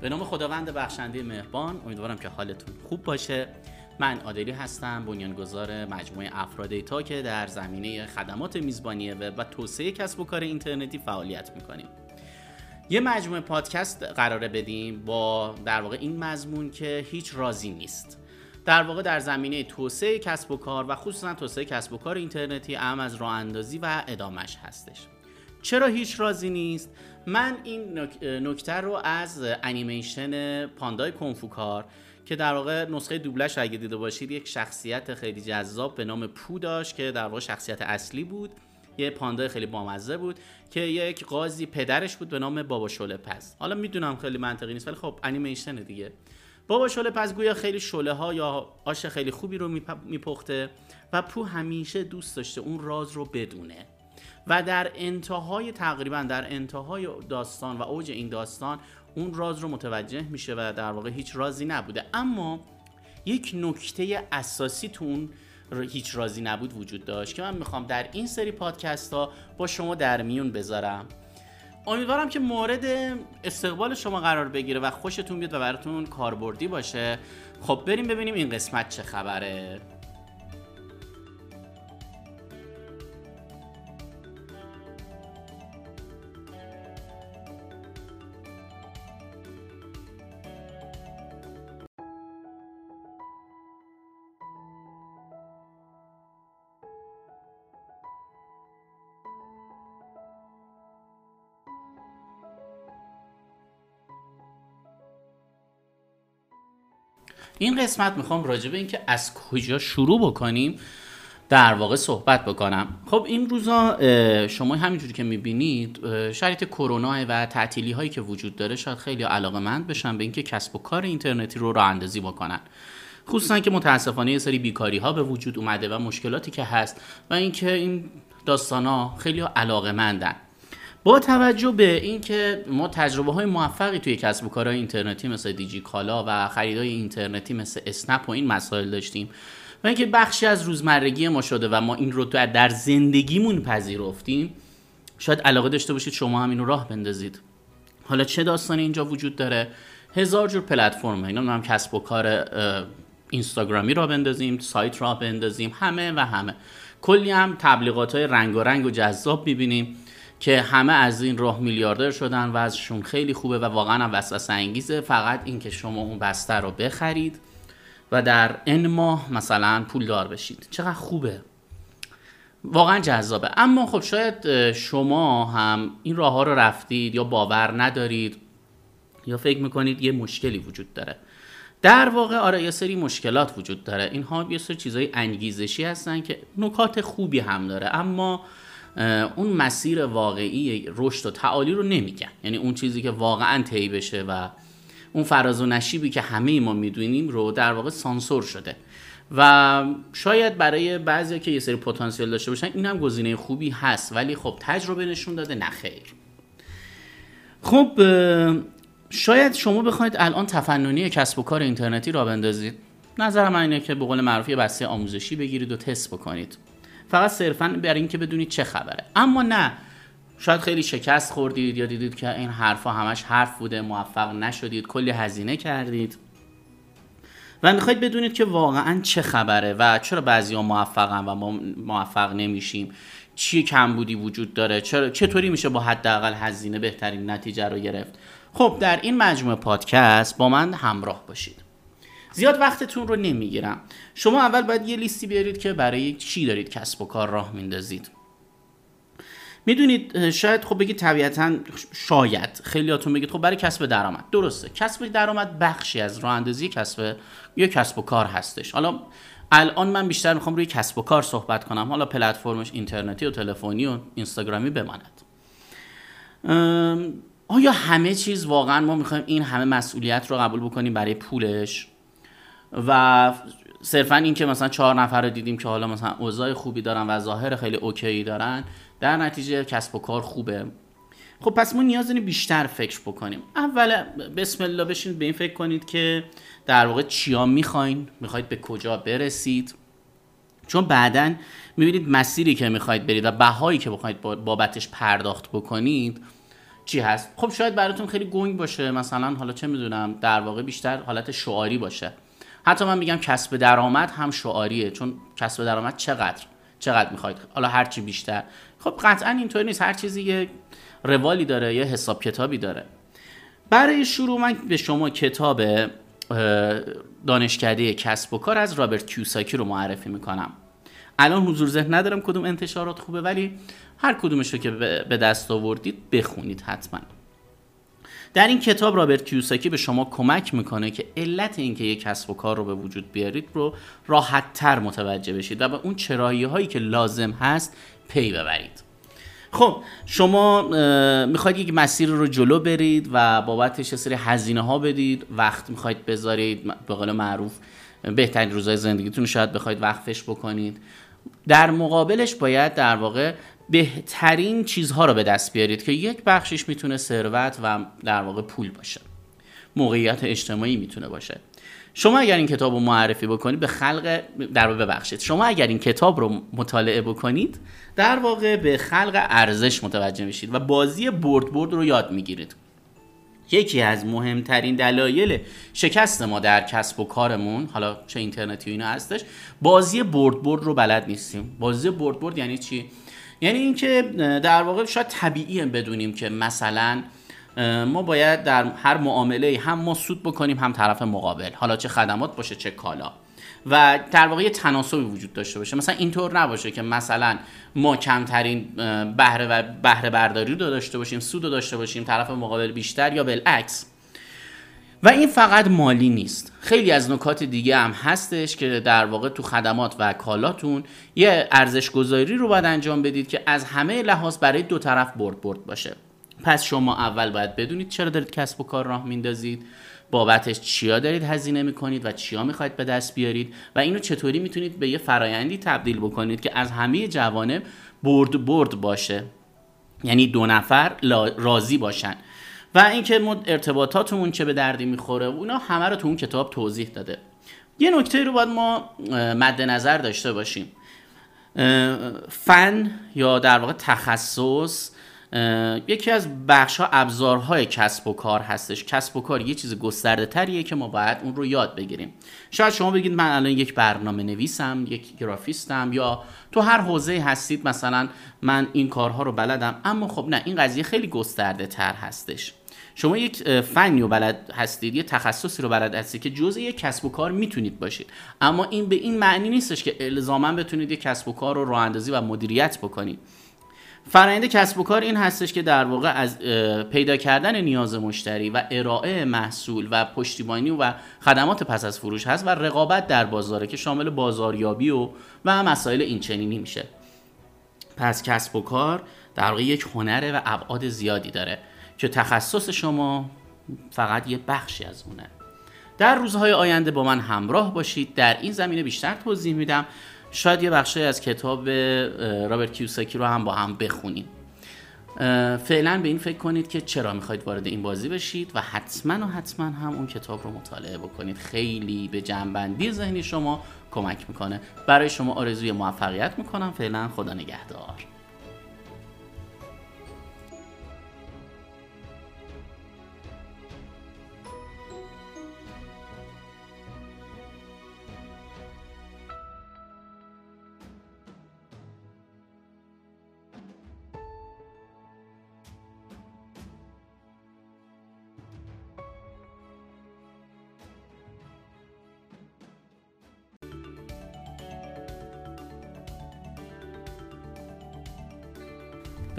به نام خداوند بخشنده مهربان امیدوارم که حالتون خوب باشه. من عادلی هستم بنیانگذار مجموعه افراد ایتا که در زمینه خدمات میزبانی وب و توسعه کسب و کار اینترنتی فعالیت می‌کنیم. یه مجموعه پادکست قراره بدیم با در واقع این مضمون که هیچ رازی نیست. در واقع در زمینه توسعه کسب و کار و خصوصا توسعه کسب و کار اینترنتی اهم از راه اندازی و ادامش هستش. چرا هیچ رازی نیست؟ من این نکته رو از انیمیشن پاندای کنفوکار که در واقع نسخه دوبلش اگه دیده باشید یک شخصیت خیلی جذاب به نام پو داشت که در واقع شخصیت اصلی بود. یه پاندای خیلی بامزه بود که یک قاضی پدرش بود به نام بابا شله پز. حالا می‌دونم خیلی منطقی نیست ولی خب انیمیشن دیگه. بابا شله پز گویا خیلی شله ها یا آش خیلی خوبی رو میپخته و پو همیشه دوست داشته اون راز رو بدونه. و در انتهای تقریبا در انتهای داستان و اوج این داستان اون راز رو متوجه میشه و در واقع هیچ رازی نبوده. اما یک نکته اساسی تو اون هیچ رازی نبود وجود داشت که من می‌خوام در این سری پادکست ها با شما در میون بذارم. امیدوارم که مورد استقبال شما قرار بگیره و خوشتون بیاد و براتون کاربردی باشه. خب بریم ببینیم این قسمت چه خبره. این قسمت می‌خوام راجع به اینکه از کجا شروع بکنیم در واقع صحبت بکنم. خب این روزا شما همینجوری که می‌بینید شرایط کرونا و تعطیلی هایی که وجود داره شاید خیلی علاقه مند بشن به اینکه کسب و کار اینترنتی رو راه اندازی بکنن. خصوصا که متاسفانه یه سری بیکاری ها به وجود اومده و مشکلاتی که هست و اینکه این داستان ها خیلی علاقه مندن با توجه به اینکه ما تجربه های موفقی توی کسب و کارهای اینترنتی مثل دیجی کالا و خریدهای اینترنتی مثل اسنپ و این مسائل داشتیم و اینکه بخشی از روزمرگی ما شده و ما این رو در زندگیمون پذیرفتیم شاید علاقه داشته باشید شما هم اینو راه بندازید. حالا چه داستانی اینجا وجود داره؟ هزار جور پلتفرم اینا هم کسب و کار اینستاگرامی را بندازیم سایت را بندازیم همه و همه. کلی هم تبلیغات های رنگ و رنگ و جذاب می‌بینیم. که همه از این راه میلیاردر شدن و ازشون خیلی خوبه و واقعا هم وسوسه انگیزه. فقط اینکه شما اون بسته رو بخرید و در این ماه مثلا پول دار بشید. چقدر خوبه. واقعا جذابه. اما خب شاید شما هم این راه ها رو رفتید یا باور ندارید یا فکر می‌کنید یه مشکلی وجود داره. در واقع آره یه سری مشکلات وجود داره. اینها یه سری چیزای انگیزشی هستن که نکات خوبی هم داره. اما اون مسیر واقعی رشد و تعالی رو نمیگن یعنی اون چیزی که واقعا طی بشه و اون فراز و نشیبی که همه ما می‌دونیم رو در واقع سانسور شده. و شاید برای بعضی که یه سری پتانسیل داشته باشن این هم گزینه خوبی هست. ولی خب تجربه نشون داده نخیر خب شاید شما بخواید الان تفننی کسب و کار اینترنتی را بندازید. نظر من اینه که به قول معروف یه بسته آموزشی بگیرید و تست بکنید. فقط صرفا برای اینکه بدونید چه خبره. اما نه. شاید خیلی شکست خوردید یا دیدید که این حرفا همش حرف بوده موفق نشدید کلی هزینه کردید. و می‌خواید بدونید که واقعا چه خبره و چرا بعضی ها موفقن و ما موفق نمیشیم. چی کمبودی وجود داره؟ چرا چطوری میشه با حداقل هزینه بهترین نتیجه رو گرفت؟ خب در این مجموعه پادکست با من همراه باشید. زیاد وقتتون رو نمی‌گیرم. شما اول باید یه لیستی بیارید که برای چی دارید کسب و کار راه میندازید. می‌دونید شاید خب بگید طبیعتا شاید. خیلیاتون بگید خب برای کسب درآمد. درسته. کسب درآمد بخشی از راه اندازی کسب یا کسب و کار هستش. حالا الان من بیشتر می‌خوام روی کسب و کار صحبت کنم. حالا پلتفرمش اینترنتی و تلفنی و اینستاگرامی بماند. آیا همه چیز واقعا ما می‌خوایم این همه مسئولیت رو قبول بکنیم برای پولش؟ و صرفا این که مثلا چهار نفر رو دیدیم که حالا مثلا اوضاع خوبی دارن و ظاهر خیلی اوکی دارن در نتیجه کسب و کار خوبه. خب پس ما نیاز داریم بیشتر فکر بکنیم. اول بسم الله بشین به این فکر کنید که در واقع چیا می‌خواین؟ می‌خواید به کجا برسید؟ چون بعدا می‌بینید مسیری که می‌خواید برید و بهایی که بخواید بابتش پرداخت بکنید چی هست؟ خب شاید براتون خیلی گنگ باشه. مثلا حالا چه می‌دونم در واقع بیشتر حالت شعاری باشه. حتی من میگم کسب درآمد هم شعاریه چون کسب درآمد چقدر؟ چقدر می‌خواید؟ حالا هر چی بیشتر. خب قطعا اینطوری نیست. هر چیزی یه روالی داره یه حساب کتابی داره. برای شروع من به شما کتاب دانشکده کسب و کار از رابرت کیوساکی رو معرفی می‌کنم. الان حضور ذهن ندارم کدوم انتشارات خوبه ولی هر کدومش رو که به دست آوردید بخونید حتما. در این کتاب رابرت کیوساکی به شما کمک می‌کنه که علت اینکه یک کسب و کار رو به وجود بیارید رو راحت تر متوجه بشید و به اون چرایی هایی که لازم هست پی ببرید. خب شما می‌خواید یک مسیر رو جلو برید و بابتش سری هزینه ها بدید وقت می‌خواید بذارید به قول معروف بهترین روزهای زندگیتون شاید بخواید وقفش بکنید. در مقابلش باید در واقع بهترین چیزها رو به دست بیارید که یک بخشش می‌تونه ثروت و در واقع پول باشه. موقعیت اجتماعی می‌تونه باشه. شما اگر این کتاب رو معرفی بکنید به خلق در ببخشید. شما اگر این کتاب رو مطالعه بکنید در واقع به خلق ارزش متوجه میشید و بازی برد برد رو یاد می‌گیرید. یکی از مهمترین دلایل شکست ما در کسب و کارمون حالا چه اینترنتی و اینا هستش بازی برد برد رو بلد نیستیم. بازی برد برد یعنی چی؟ یعنی اینکه در واقع شاید طبیعی بدونیم که مثلا ما باید در هر معامله هم ما سود بکنیم هم طرف مقابل. حالا چه خدمات باشه چه کالا. و در واقع یه تناسبی وجود داشته باشه. مثلا اینطور نباشه که مثلا ما کمترین بهره و بهره برداری رو داشته باشیم سود رو داشته باشیم طرف مقابل بیشتر یا بالعکس. و این فقط مالی نیست. خیلی از نکات دیگه هم هستش که در واقع تو خدمات و کالاتون یه ارزش گذاری رو باید انجام بدید که از همه لحاظ برای دو طرف برد برد باشه. پس شما اول باید بدونید چرا دارید کسب و کار راه میندازید بابتش چیا دارید هزینه می‌کنید و چیا می‌خواید به دست بیارید و اینو چطوری می‌تونید به یه فرایندی تبدیل بکنید که از همه جوانب برد برد باشه. یعنی دو نفر راضی باشن. و اینکه ارتباطاتمون چه به دردی می‌خوره اونا همه رو تو اون کتاب توضیح داده. یه نکته رو باید ما مد نظر داشته باشیم. فن یا در واقع تخصص یکی از بخش ها ابزارهای کسب و کار هستش. کسب و کار یه چیز گسترده تریه که ما باید اون رو یاد بگیریم. شاید شما بگید من الان یک برنامه نویسم یک گرافیستم یا تو هر حوزه هستید مثلا من این کارها رو بلدم. اما خب نه این قضیه خیلی گسترده تر هستش. شما یک فنی رو بلد هستید یه تخصصی رو بلد هستید که جزء یک کسب و کار می‌تونید باشید. اما این به این معنی نیستش که الزاما بتونید یک کسب و کار رو راه اندازی و مدیریت بکنید. فرآیند کسب و کار این هستش که در واقع از پیدا کردن نیاز مشتری و ارائه محصول و پشتیبانی و خدمات پس از فروش هست و رقابت در بازاره که شامل بازاریابی و و مسائل اینچنینی میشه. پس کسب و کار در واقع یک هنره و ابعاد زیادی داره. که تخصص شما فقط یه بخشی از اونه. در روزهای آینده با من همراه باشید. در این زمینه بیشتر توضیح میدم. شاید یه بخشی از کتاب رابرت کیوساکی رو هم با هم بخونیم. فعلا به این فکر کنید که چرا می‌خواید وارد این بازی بشید و حتما و حتما هم اون کتاب رو مطالعه بکنید. خیلی به جنبندی ذهنی شما کمک می‌کنه. برای شما آرزوی موفقیت می‌کنم. فعلا خدا نگهدار.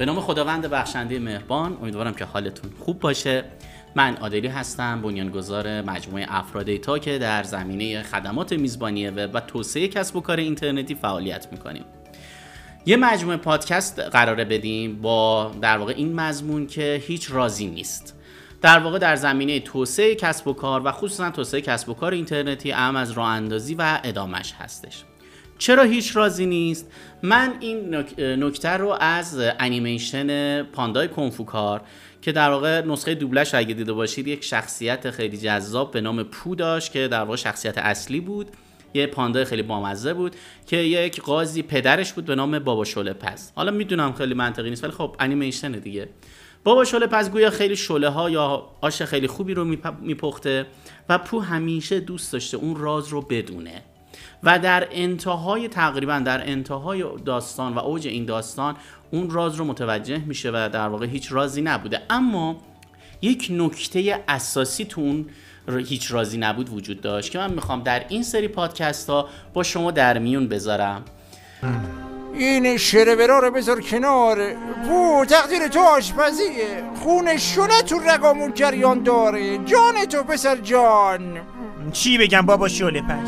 به نام خداوند بخشنده مهربان امیدوارم که حالتون خوب باشه. من عادلی هستم بنیانگذار مجموعه افراد دیتا که در زمینه خدمات میزبانی وب و توسعه کسب و کار اینترنتی فعالیت می‌کنیم. یه مجموعه پادکست قراره بدیم با در واقع این مضمون که هیچ راضی نیست. در واقع در زمینه توسعه کسب و کار و خصوصا توسعه کسب و کار اینترنتی اهم از راه اندازی و ادامش هستش. چرا هیچ راضی نیست؟ من این نکته رو از انیمیشن پاندای کنفوکار که در واقع نسخه دوبلش اگه دیده باشید یک شخصیت خیلی جذاب به نام پو داشت که در واقع شخصیت اصلی بود. یه پاندای خیلی بامزه بود که یک قاضی پدرش بود به نام بابا شله پس حالا می‌دونم خیلی منطقی نیست ولی خب انیمیشن دیگه. بابا شله پس گویا خیلی شله ها یا آش خیلی خوبی رو میپخته و پو همیشه دوست داشته اون راز رو بدونه. و در انتهای تقریبا در انتهای داستان و اوج این داستان اون راز رو متوجه میشه و در واقع هیچ رازی نبوده. اما یک نکته اساسی تو اون هیچ رازی نبود وجود داشت که من می‌خوام در این سری پادکست ها با شما در میون بذارم. این شرورا رو بذار کنار. بو تقدیر تو آشپزیه. خون شونه تو رگامون جریان داره. جان تو پسر جان. چی بگم بابا شله پس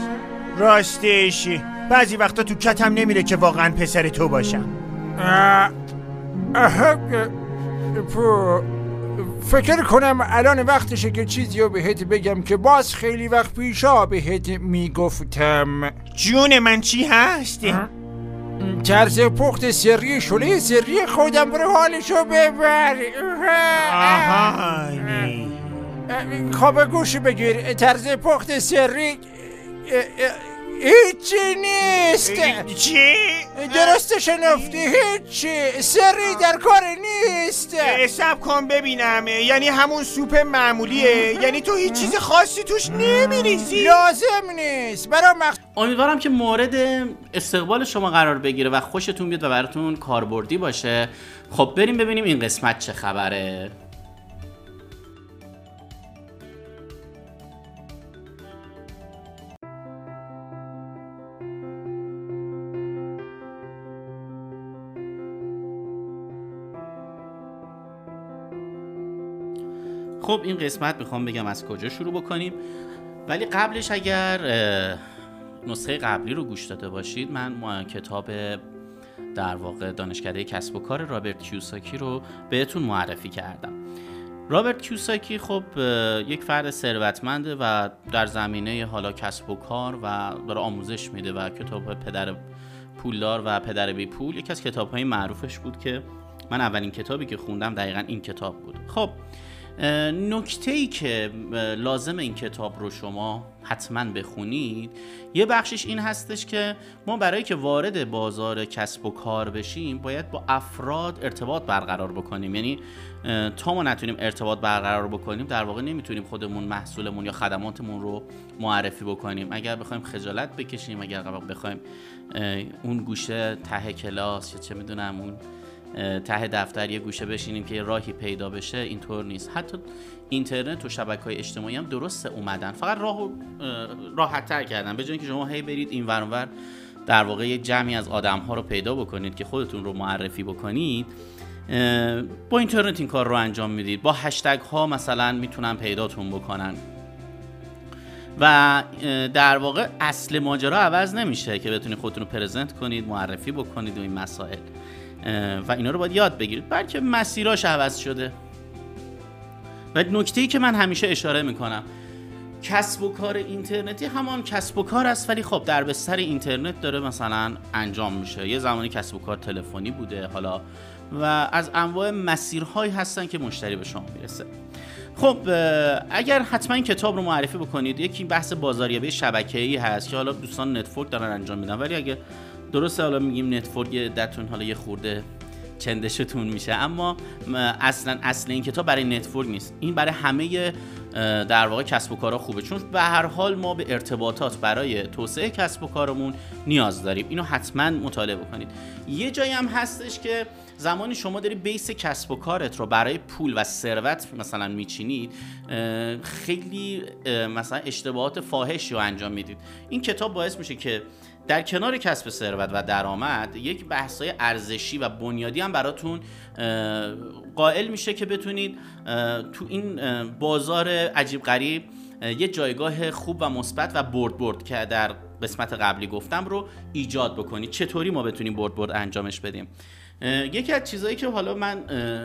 راستش بعضی وقتا تو کتم نمیره که واقعا پسر تو باشم. فکر کنم الان وقتشه که چیزی رو بهت بگم که باز خیلی وقت پیشا بهت می‌گفتم. جون من چی هست؟ طرز پخت سری شله سری خودم رو حالشو ببر. آها خواب گوش بگیر طرز پخت سری. هیچی نیست. چی؟ درست شنفتی هیچی. سری در کار نیست. سب کن ببینم. یعنی همون سوپ معمولیه. یعنی تو هیچ چیز خاصی توش نمیریزی. لازم نیست. برای مخ... امیدوارم که مورد استقبال شما قرار بگیره و خوشتون بیاد و براتون کاربردی باشه. خب بریم ببینیم این قسمت چه خبره. خب این قسمت می‌خوام بگم از کجا شروع بکنیم. ولی قبلش اگر نسخه قبلی رو گوش داده باشید من کتاب در واقع دانشکده کسب و کار رابرت کیوساکی رو بهتون معرفی کردم. رابرت کیوساکی خب یک فرد ثروتمنده و در زمینه حالا کسب و کار و داره آموزش میده و کتاب پدر پولدار و پدر بی پول یکی از کتاب های معروفش بود که من اولین کتابی که خوندم دقیقا این کتاب بود. خب نکته ای که لازم این کتاب رو شما حتما بخونید یه بخشش این هستش که ما برای که وارد بازار کسب و کار بشیم باید با افراد ارتباط برقرار بکنیم. یعنی تا ما نتونیم ارتباط برقرار بکنیم در واقع نمی‌تونیم خودمون محصولمون یا خدماتمون رو معرفی بکنیم. اگر بخوایم خجالت بکشیم اگر بخوایم اون گوشه ته کلاس یا چه می‌دونم اون ته دفتر یه گوشه بشینیم که یه راهی پیدا بشه اینطور نیست. حتی اینترنت و شبکه های اجتماعی هم درست اومدن. فقط راه راحت تر کردن. به که شما هی برید این ورانور در واقع یه جمعی از آدم ها رو پیدا بکنید که خودتون رو معرفی بکنید با اینترنت این کار رو انجام می‌دید. با هشتگ ها مثلا می‌تونن پیداتون بکنن. و در واقع اصل ماجرا عوض نمیشه که بتونید خودتون رو پرزنت کنید معرفی بکنید و این مسائل. و اینا رو باید یاد بگیرید. بلکه مسیراش عوض شده. و نکته ای که من همیشه اشاره می‌کنم کسب و کار اینترنتی همان کسب و کار است ولی خب در بستر اینترنت داره مثلا انجام میشه. یه زمانی کسب و کار تلفنی بوده حالا. و از انواع مسیرهایی هستن که مشتری به شما می‌رسه. خب اگر حتما این کتاب رو معرفی بکنید یکی بحث بازاریابی شبکه‌ای هست که حالا دوستان network دارن انجام میدن ولی اگه درسته حالا میگیم network بدتون حالا یه خورده چندشتون میشه اما اصلا اصل این کتاب برای network نیست. این برای همه در واقع کسب و کارها خوبه. چون به هر حال ما به ارتباطات برای توسعه کسب و کارمون نیاز داریم. اینو حتما مطالعه بکنید. یه جایی هم هستش که زمانی شما دارید base کسب و کارت رو برای پول و ثروت مثلا میچینید خیلی مثلا اشتباهات فاحشی رو انجام می‌دید. این کتاب باعث میشه که در کنار کسب ثروت و درآمد یک بحثای ارزشی و بنیادی هم براتون قائل میشه که بتونید تو این بازار عجیب غریب یه جایگاه خوب و مثبت و برد برد که در قسمت قبلی گفتم رو ایجاد بکنید. چطوری ما بتونیم برد برد انجامش بدیم؟ یکی از چیزهایی که حالا من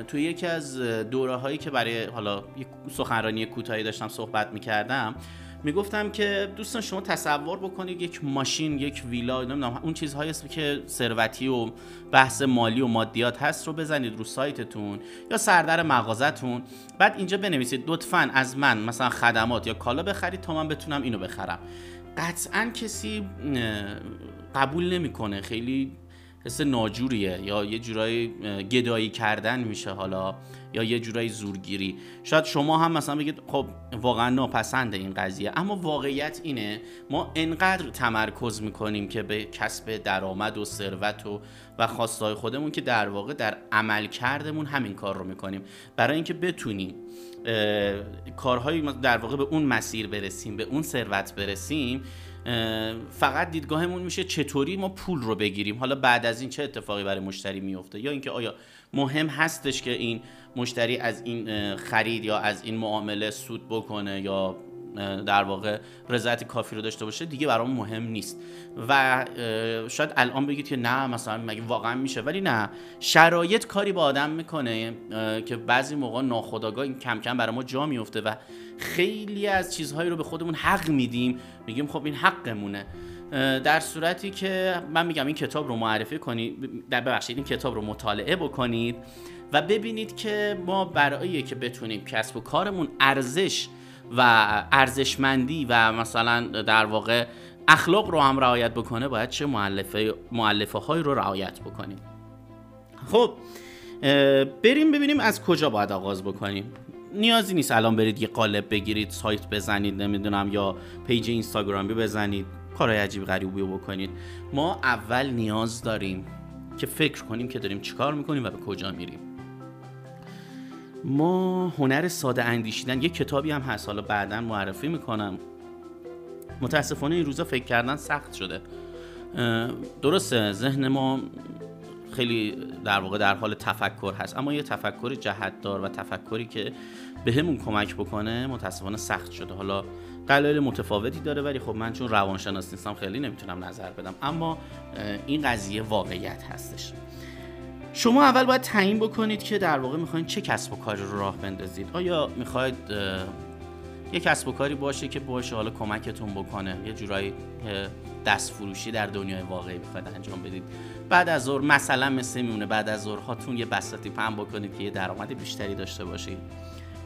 توی یکی از دوره هایی که برای حالا سخنرانی کوتاهی داشتم صحبت می‌کردم می‌گفتم که دوستان شما تصور بکنید یک ماشین یک ویلا نمی‌دونم اون چیزهایی است که ثروتی و بحث مالی و مادیات هست رو بزنید رو سایتتون یا سردر مغازتون. بعد اینجا بنویسید لطفا از من مثلا خدمات یا کالا بخرید تا من بتونم اینو بخرم. قطعا کسی قبول نمی‌کنه. خیلی حس ناجوریه یا یه جورایی گدایی کردن میشه حالا یا یه جورایی زورگیری. شاید شما هم مثلا بگید خب واقعا ناپسنده این قضیه. اما واقعیت اینه ما انقدر تمرکز می‌کنیم که به کسب درآمد و ثروت و و خواستهای خودمون که در واقع در عمل کردمون همین کار رو می‌کنیم. برای اینکه بتونیم کارهایی در واقع به اون مسیر برسیم به اون ثروت برسیم فقط دیدگاهمون میشه چطوری ما پول رو بگیریم. حالا بعد از این چه اتفاقی برای مشتری میفته؟ یا اینکه آیا مهم هستش که این مشتری از این خرید یا از این معامله سود بکنه یا در واقع رضایت کافی رو داشته باشه دیگه برام مهم نیست. و شاید الان بگید که نه مثلا مگه واقعا میشه؟ ولی نه. شرایط کاری با آدم می‌کنه که بعضی موقع ناخداگاه این کم کم برای ما جا میفته و خیلی از چیزهایی رو به خودمون حق میدیم. میگیم خب این حقمونه. در صورتی که من میگم این کتاب رو معرفی کنید در ببخشید این کتاب رو مطالعه بکنید و ببینید که ما برای که بتونیم کسب و کارمون ارزش و ارزشمندی و مثلا در واقع اخلاق رو هم رعایت بکنه باید چه معلفه, معلفه های رو رعایت بکنیم. خب بریم ببینیم از کجا باید آغاز بکنیم. نیازی نیست الان برید یه قالب بگیرید سایت بزنید نمی‌دونم یا پیج اینستاگرامی بزنید. کارهای عجیب غریبی بکنید. ما اول نیاز داریم که فکر کنیم که داریم چیکار می‌کنیم و به کجا میریم. ما هنر ساده اندیشیدن یه کتابی هم هست. حالا بعدا معرفی می‌کنم. متاسفانه این روزا فکر کردن سخت شده. درسته ذهن ما خیلی در واقع در حال تفکر هست. اما یه تفکر جهتدار و تفکری که به همون کمک بکنه متاسفانه سخت شده. حالا دلایل متفاوتی داره ولی خب من چون روانشناس نیستم خیلی نمی‌تونم نظر بدم. اما این قضیه واقعیت هستش. شما اول باید تعیین بکنید که در واقع می‌خواید چه کسب و کاری رو راه بندازید. آیا می‌خواید یه کسب و کاری باشه که باشه حالا کمکتون بکنه یه جورایی دست فروشی در دنیای واقعی می‌خواید انجام بدید. بعد از ظهر مثلا مثل میمونه بعد از ظهر هاتون یه بساطی پهن بکنید که یه درآمد بیشتری داشته باشید.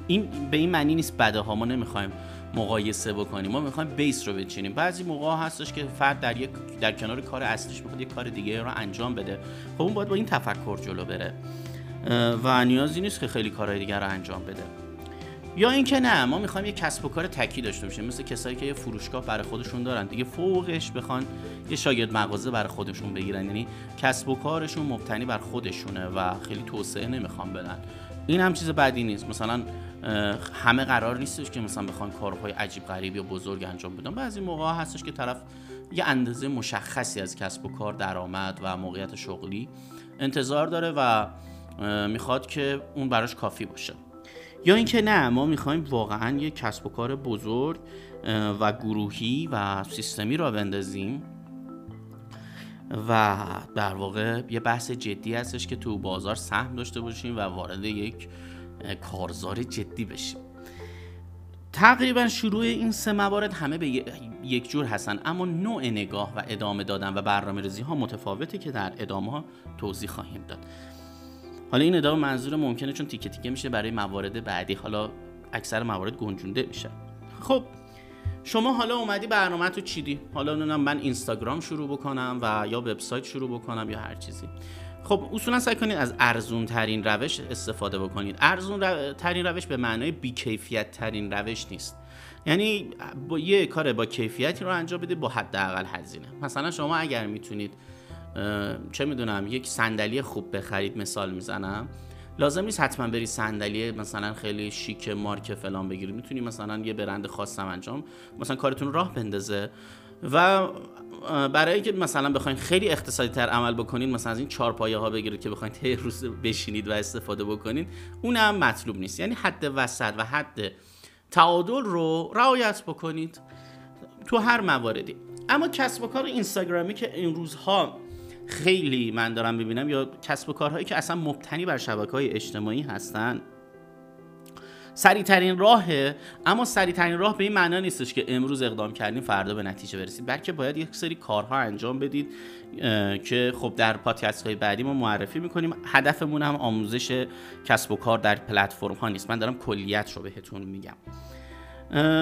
این به این معنی نیست بده ها. ما نمی‌خوایم مقایسه بکنیم. ما می‌خوایم بیس رو بچینیم. بعضی موقع هستش که فرد در یک در کنار کار اصلیش می‌خواد یک کار دیگه رو انجام بده. خب اون باید با این تفکر جلو بره. و نیازی نیست که خیلی کارهای دیگر رو انجام بده. یا اینکه نه ما می‌خوایم یه کسب و کار تکی داشته باشیم. مثل کسایی که یه فروشگاه برای خودشون دارن. دیگه فوقش بخوان یه شاگرد مغازه برای خودشون بگیرن. یعنی کسب و کارشون مبتنی بر خودشونه و خیلی توسعه نمی‌خوان بدن. این هم چیز بدی نیست. مثلا همه قرار نیستش که مثلا بخوان کارهای عجیب غریبی و بزرگ انجام بدن. بعضی موقع هستش که طرف یه اندازه مشخصی از کسب و کار درآمد و موقعیت شغلی انتظار داره و می‌خواد که اون براش کافی باشه. یا اینکه نه ما می‌خوایم واقعا یه کسب و کار بزرگ و گروهی و سیستمی را بندازیم. و در واقع یه بحث جدی هستش که تو بازار سهم داشته باشیم و وارد یک کارزار جدی بشیم. تقریبا شروع این سه موارد همه به یک جور هستن اما نوع نگاه و ادامه دادن و برنامه ریزی ها متفاوته که در ادامه ها توضیح خواهیم داد. حالا این ادامه منظور ممکنه چون تیکه تیکه میشه برای موارد بعدی حالا اکثر موارد گنجونده میشه. خب شما حالا اومدی برنامه تو چیدی؟ حالا نونم من اینستاگرام شروع بکنم و یا وبسایت شروع بکنم یا هر چیزی. خب اصولا سعی کنید از ارزون ترین روش استفاده بکنید. ارزون ترین روش به معنای بیکیفیت ترین روش نیست. یعنی با یه کار با کیفیتی رو انجام بدید با حداقل هزینه. مثلا شما اگر می‌تونید چه می‌دونم یک صندلی خوب بخرید مثال می‌زنم. لازم نیست حتما بری صندلی مثلا خیلی شیک مارک فلان بگیرید می‌تونی مثلا یه برند خاصم انجام مثلا کارتون راه بندازه. و برای اینکه مثلا بخواید خیلی اقتصادی تر عمل بکنید مثلا از این چهار پایه ها بگیرید که بخواید هر روز بشینید و استفاده بکنید اون هم مطلوب نیست. یعنی حد وسط و حد تعادل رو رعایت بکنید تو هر مواردی. اما کسب و کار اینستاگرامی که این روزها خیلی من دارم ببینم یا کسب و کارهایی که اصلا مبتنی بر شبکه های اجتماعی هستن. سریع ترین راهه اما سریع ترین راه به این معنا نیستش که امروز اقدام کردیم فردا به نتیجه برسید بلکه باید یک سری کارها انجام بدید که خب در پادکست های بعدی ما معرفی می‌کنیم. هدفمون هم آموزش کسب و کار در پلتفرم ها نیست. من دارم کلیت رو بهتون میگم.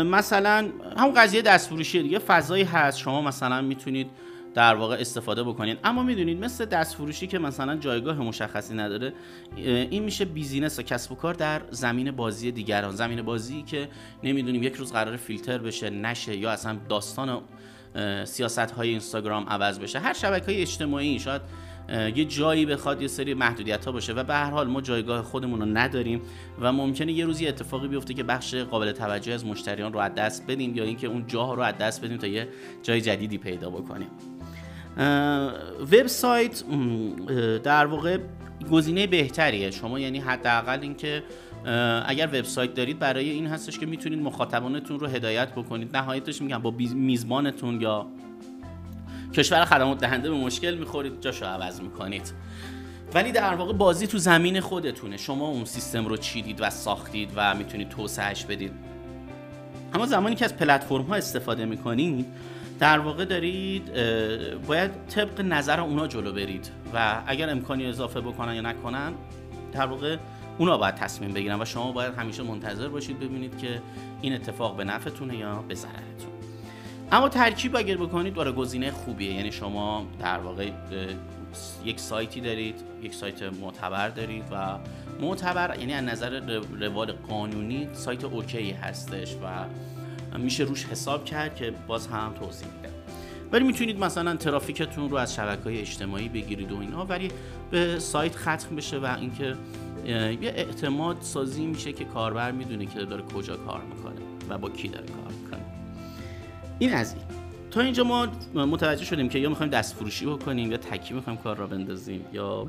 مثلا همون قضیه دستفروشی دیگه فضایی هست. شما مثلا می‌تونید در واقع استفاده بکنید اما می‌دونید مثل دست فروشی که مثلا جایگاه مشخصی نداره این میشه بیزینس و کسب و کار در زمین بازی دیگران. زمین بازی که نمی‌دونیم یک روز قرار فیلتر بشه نشه یا اصلا داستان سیاست های اینستاگرام عوض بشه. هر شبکه های اجتماعی شاید یه جایی بخواد یه سری محدودیت ها باشه و به هر حال ما جایگاه خودمون رو نداریم و ممکنه یه روزی اتفاقی بیفته که بخش قابل توجه از مشتریان رو از دست بدیم یا اینکه اون جاها رو از دست بدیم تا یه جای جدیدی پیدا بکنیم. وبسایت در واقع گزینه بهتریه. شما یعنی حداقل اینکه اگر وبسایت دارید برای این هستش که می‌تونید مخاطبانتون رو هدایت بکنید. نهایتش میگم با میزبانتون یا کشور خدمات دهنده به مشکل می‌خورید جاشو عوض می‌کنید. ولی در واقع بازی تو زمین خودتونه. شما اون سیستم رو چیدید و ساختید و می‌تونید توسعهش بدید. اما زمانی که از پلتفرم ها استفاده می‌کنید در واقع دارید باید طبق نظر اونا جلو برید و اگر امکانی اضافه بکنن یا نکنن در واقع اونا باید تصمیم بگیرن و شما باید همیشه منتظر باشید ببینید که این اتفاق به نفعتونه یا به ضررتون اما ترکیب اگر بکنید داره گزینه خوبیه. یعنی شما در واقع یک سایتی دارید یک سایت معتبر دارید و معتبر یعنی از نظر روال قانونی سایت اوکی هستش و میشه روش حساب کرد که باز هم توضیح میده. ولی می‌تونید مثلا ترافیکتون رو از شبکه های اجتماعی بگیرید و اینا ولی به سایت ختم بشه و اینکه یه اعتماد سازی میشه که کاربر می‌دونه که داره کجا کار می‌کنه و با کی داره کار می‌کنه. این از این تا اینجا ما متوجه شدیم که یا می‌خوایم دست فروشی بکنیم یا تکی می‌خوایم کار را بندازیم یا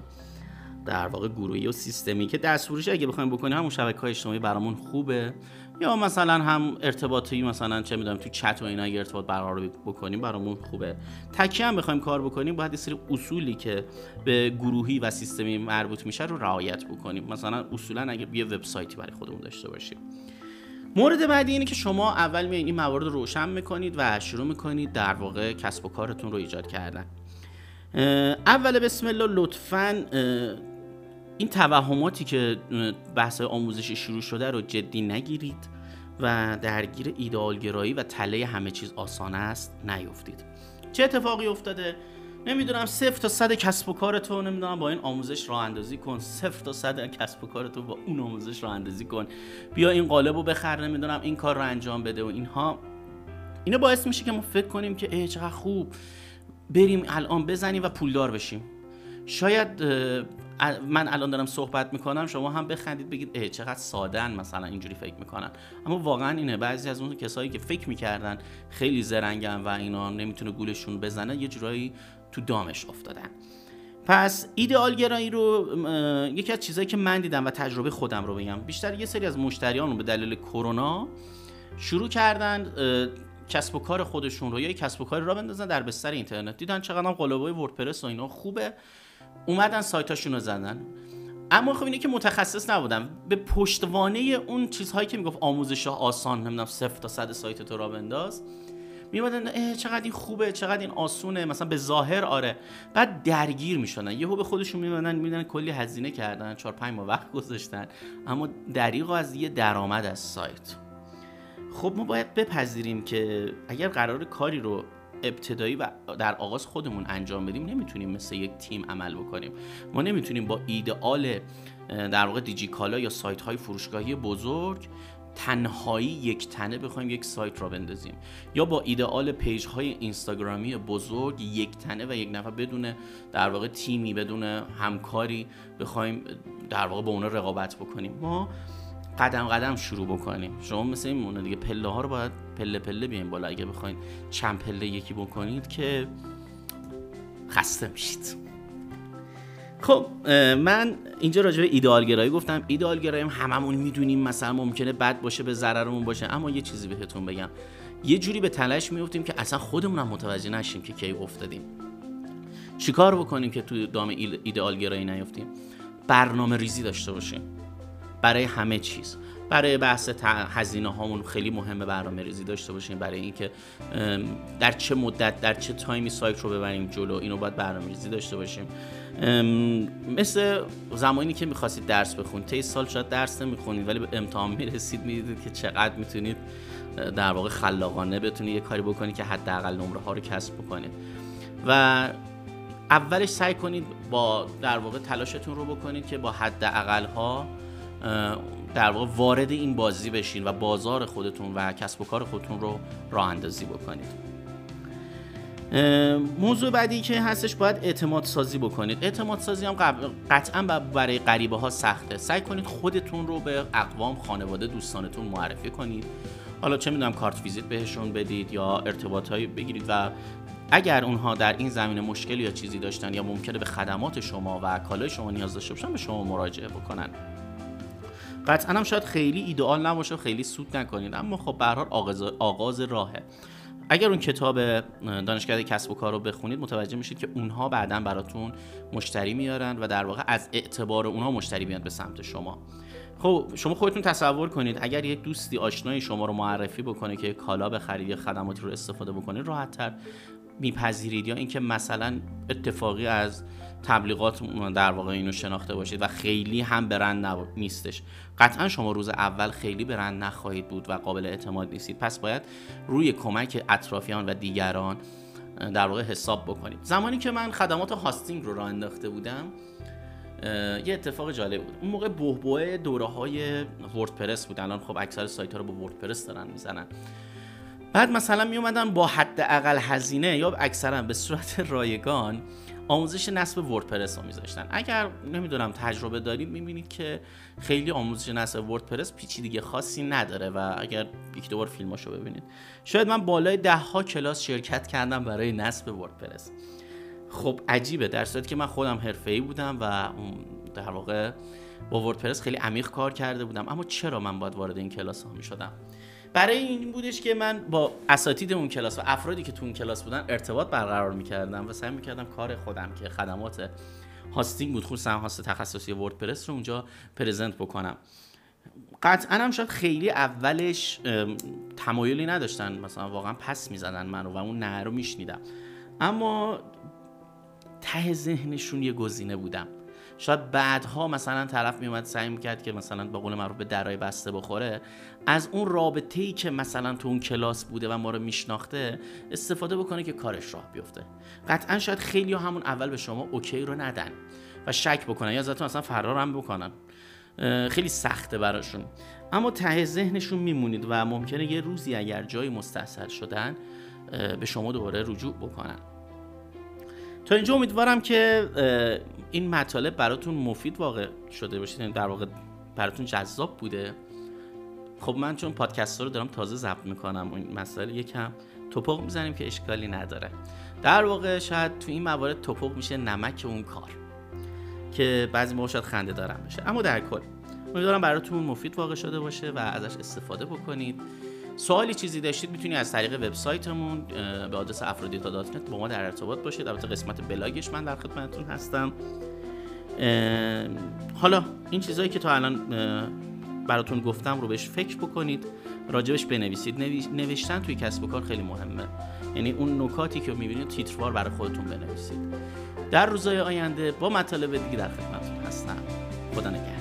در واقع گروهی و سیستمی که دست اگه بخوایم بکنیم همون شبکه های اجتماعی برامون خوبه. یا مثلا هم ارتباطی مثلا چه می‌دونم تو چت و اینا اگه ارتباط برقرار بکنیم برامون خوبه. تکی هم بخوایم کار بکنیم باید سری اصولی که به گروهی و سیستمی مربوط میشه رو رعایت بکنیم. مثلا اصولا اگه یه وبسایتی برای خودمون داشته باشیم. مورد بعدی اینه که شما اول میایین این موارد رو روشن می‌کنید و شروع می‌کنید در واقع کسب و کارتون رو ایجاد کردن. اول بسم الله لطفا این توهماتی که بحث آموزشی شروع شده رو جدی نگیرید و درگیر ایدئالگرایی و تله همه چیز آسان است نیفتید. چه اتفاقی افتاده؟ نمی‌دونم صفر تا صد کسب و کارتو نمی‌دونم با این آموزش راه اندازی کن. صفر تا صد کسب و کارتو با اون آموزش راه اندازی کن. بیا این قالب رو بخر نمی‌دونم این کار رو انجام بده و اینها. اینا باعث میشه که ما فکر کنیم که ای چقدر خوب. بریم الان بزنیم و پولدار بشیم. شاید من الان دارم صحبت می‌کنم شما هم بخندید بگید اه چقدر سادن مثلا اینجوری فکر می‌کنن. اما واقعا اینه بعضی از اون کسایی که فکر می‌کردن خیلی زرنگن و اینا نمی‌تونه گولشون بزنه یه جورایی تو دامش افتادن. پس ایدئال گرایی رو یکی از چیزهایی که من دیدم و تجربه خودم رو بگم بیشتر یه سری از مشتریان رو به دلیل کرونا شروع کردن کسب و کار خودشون رو یا کسب و کاری را بندازن در بستر اینترنت. دیدن چقدر قالبای وردپرس و اینا خوبه. اومدن سایتاشون رو زدن. اما خب اینه که متخصص نبودم. به پشتوانه اون چیزهایی که می‌گفت آموزش آسان نمی‌دونم صفر تا صد سایت تو را بنداز. میمدن چقدر این خوبه چقدر این آسونه مثلا به ظاهر آره. بعد درگیر می‌شدن. یهو به خودشون میمدن میدن کلی هزینه کردن چهار پنج ماه وقت گذاشتن. اما دریغ از یه درآمد از سایت. خب ما باید بپذیریم که اگر قرار کاری رو ابتدایی و در آغاز خودمون انجام بدیم نمی‌تونیم مثل یک تیم عمل بکنیم. ما نمی‌تونیم با ایدئال در واقع دیجیکالا یا سایت های فروشگاهی بزرگ تنهایی یک تنه بخوایم یک سایت را بندازیم. یا با ایدئال پیج های اینستاگرامی بزرگ یک تنه و یک نفر بدون در واقع تیمی بدون همکاری بخوایم در واقع با اونا رقابت بکنیم. ما قدم قدم شروع بکنیم. شما مثل این مونه دیگه پله ها رو باید پله پله بیایم بالا. اگه بخواید چند پله یکی بکنید که خسته میشید. خب من اینجا راجع به ایدئال گرایی گفتم. ایدئال گرایی هم هممون می‌دونیم مثلا ممکنه بد باشه به ضررمون باشه. اما یه چیزی بهتون بگم. یه جوری به تلاش میفتیم که اصلا خودمون هم متوجه نشیم که کی افتادیم. چیکار بکنیم که تو دام ایدئال گرایی نیفتیم؟ برنامه ریزی داشته باشیم. برای همه چیز. برای بحث هزینه هامون خیلی مهمه برنامه ریزی داشته باشیم برای اینکه در چه مدت در چه تایمی سایت رو ببریم جلو اینو باید برنامه ریزی داشته باشیم. مثل زمانی که می‌خواستید درس بخونید طی سال شاید درس نمی‌خونید ولی به امتحان می‌رسید می‌دیدید که چقدر می‌تونید در واقع خلاقانه بتونید یه کاری بکنید که حداقل نمره ها رو کسب بکنید. و اولش سعی کنید با در واقع تلاشتون رو بکنید که با حد اقل ها در واقع وارد این بازی بشین و بازار خودتون و کسب و کار خودتون رو راه اندازی بکنید. موضوع بعدی که هستش باید اعتماد سازی بکنید. اعتماد سازی هم قطعا برای غریبه ها سخته. سعی کنید خودتون رو به اقوام خانواده دوستانتون معرفی کنید. حالا چه می‌دونم کارت ویزیت بهشون بدید یا ارتباط هایی بگیرید و اگر اونها در این زمینه مشکلی یا چیزی داشتن یا ممکنه به خدمات شما و کالای شما نیاز داشته باشن به شما مراجعه بکنن. قطعا هم شاید خیلی ایدئال نباشه خیلی سود نکنید اما خب به آغاز آغاز راهه. اگر اون کتاب دانشکده کسب و کار رو بخونید متوجه میشید که اونها بعدا براتون مشتری میارن و در واقع از اعتبار اونها مشتری میاد به سمت شما. خب شما خودتون تصور کنید اگر یک دوستی آشنای شما رو معرفی بکنه که کالا بخرید یا خدماتی رو استفاده بکنید راحتتر میپذیرید. یا اینکه مثلا اتفاقی از تبلیغات در واقع اینو شناخته باشید و خیلی هم برند نیستش. قطعا شما روز اول خیلی برند نخواهید بود و قابل اعتماد نیستید. پس باید روی کمک اطرافیان و دیگران در واقع حساب بکنید. زمانی که من خدمات هاستینگ رو راه انداخته بودم یه اتفاق جالب بود. اون موقع بهبوه دوره های وردپرس بود. الان خب اکثر سایت ها رو با وردپرس دارن می‌زنن. بعد مثلا می اومدن با حد اقل هزینه یا اکثرا به صورت رایگان آموزش نصب وردپرس رو میذاشتن. اگر نمی‌دونم تجربه دارید می‌بینید که خیلی آموزش نصب وردپرس پیچیدگی خاصی نداره و اگر یک دوبار فیلماشو ببینید شاید من بالای ده ها کلاس شرکت کردم برای نصب وردپرس. خب عجیبه در صورتی که من خودم حرفه‌ای بودم و در واقع با وردپرس خیلی عمیق کار کرده بودم. اما چرا من باید وارد این کلاس ها می شدم برای این بودش که من با اساتید اون کلاس و افرادی که تو اون کلاس بودن ارتباط برقرار می‌کردم و سعی می‌کردم کار خودم که خدمات هاستینگ بود خصوصا هاست تخصصی وردپرس رو اونجا پرزنت بکنم. قطعا هم شاید خیلی اولش تمایلی نداشتن مثلا واقعا پس می‌زدن من رو و اون نه رو میشنیدم. اما ته ذهنشون یه گزینه بودم. شاید بعدها مثلا طرف میومد سعی می‌کرد که مثلا به قول معروف به درای بسته بخوره. از اون رابطه ای که مثلا تو اون کلاس بوده و ما رو میشناخته استفاده بکنه که کارش راه بیفته. قطعا شاید خیلی همون اول به شما اوکی رو ندن و شک بکنن یا ازتون اصلا فرار هم بکنن. خیلی سخته براشون. اما ته ذهنشون میمونید و ممکنه یه روزی اگر جایی مستحصل شدن به شما دوباره رجوع بکنن. تا اینجا امیدوارم که این مطالب براتون مفید واقع شده باشید یعنی در واقع براتون جذاب بوده. خب من چون پادکست رو دارم تازه ضبط می‌کنم این مسئله یکم توپق می‌زنیم که اشکالی نداره. در واقع شاید تو این موارد توپق میشه نمک اون کار که بعضی موقع شاید خنده دارم بشه. اما در کل امیدوارم براتون مفید واقع شده باشه و ازش استفاده بکنید. سوالی چیزی داشتید می‌تونید از طریق وبسایتمون به آدرس افرودیتا دات با ما در ارتباط باشید. البته قسمت بلاگش من در خدمتتون هستم. حالا این چیزهایی که تا الان براتون گفتم رو بهش فکر بکنید راجبش بنویسید. نوشتن توی کسب و کار خیلی مهمه. یعنی اون نکاتی که می‌بینید تیتروار برای خودتون بنویسید. در روزهای آینده با مطالب دیگه در خدمتتون هستم. خدا نگهدار.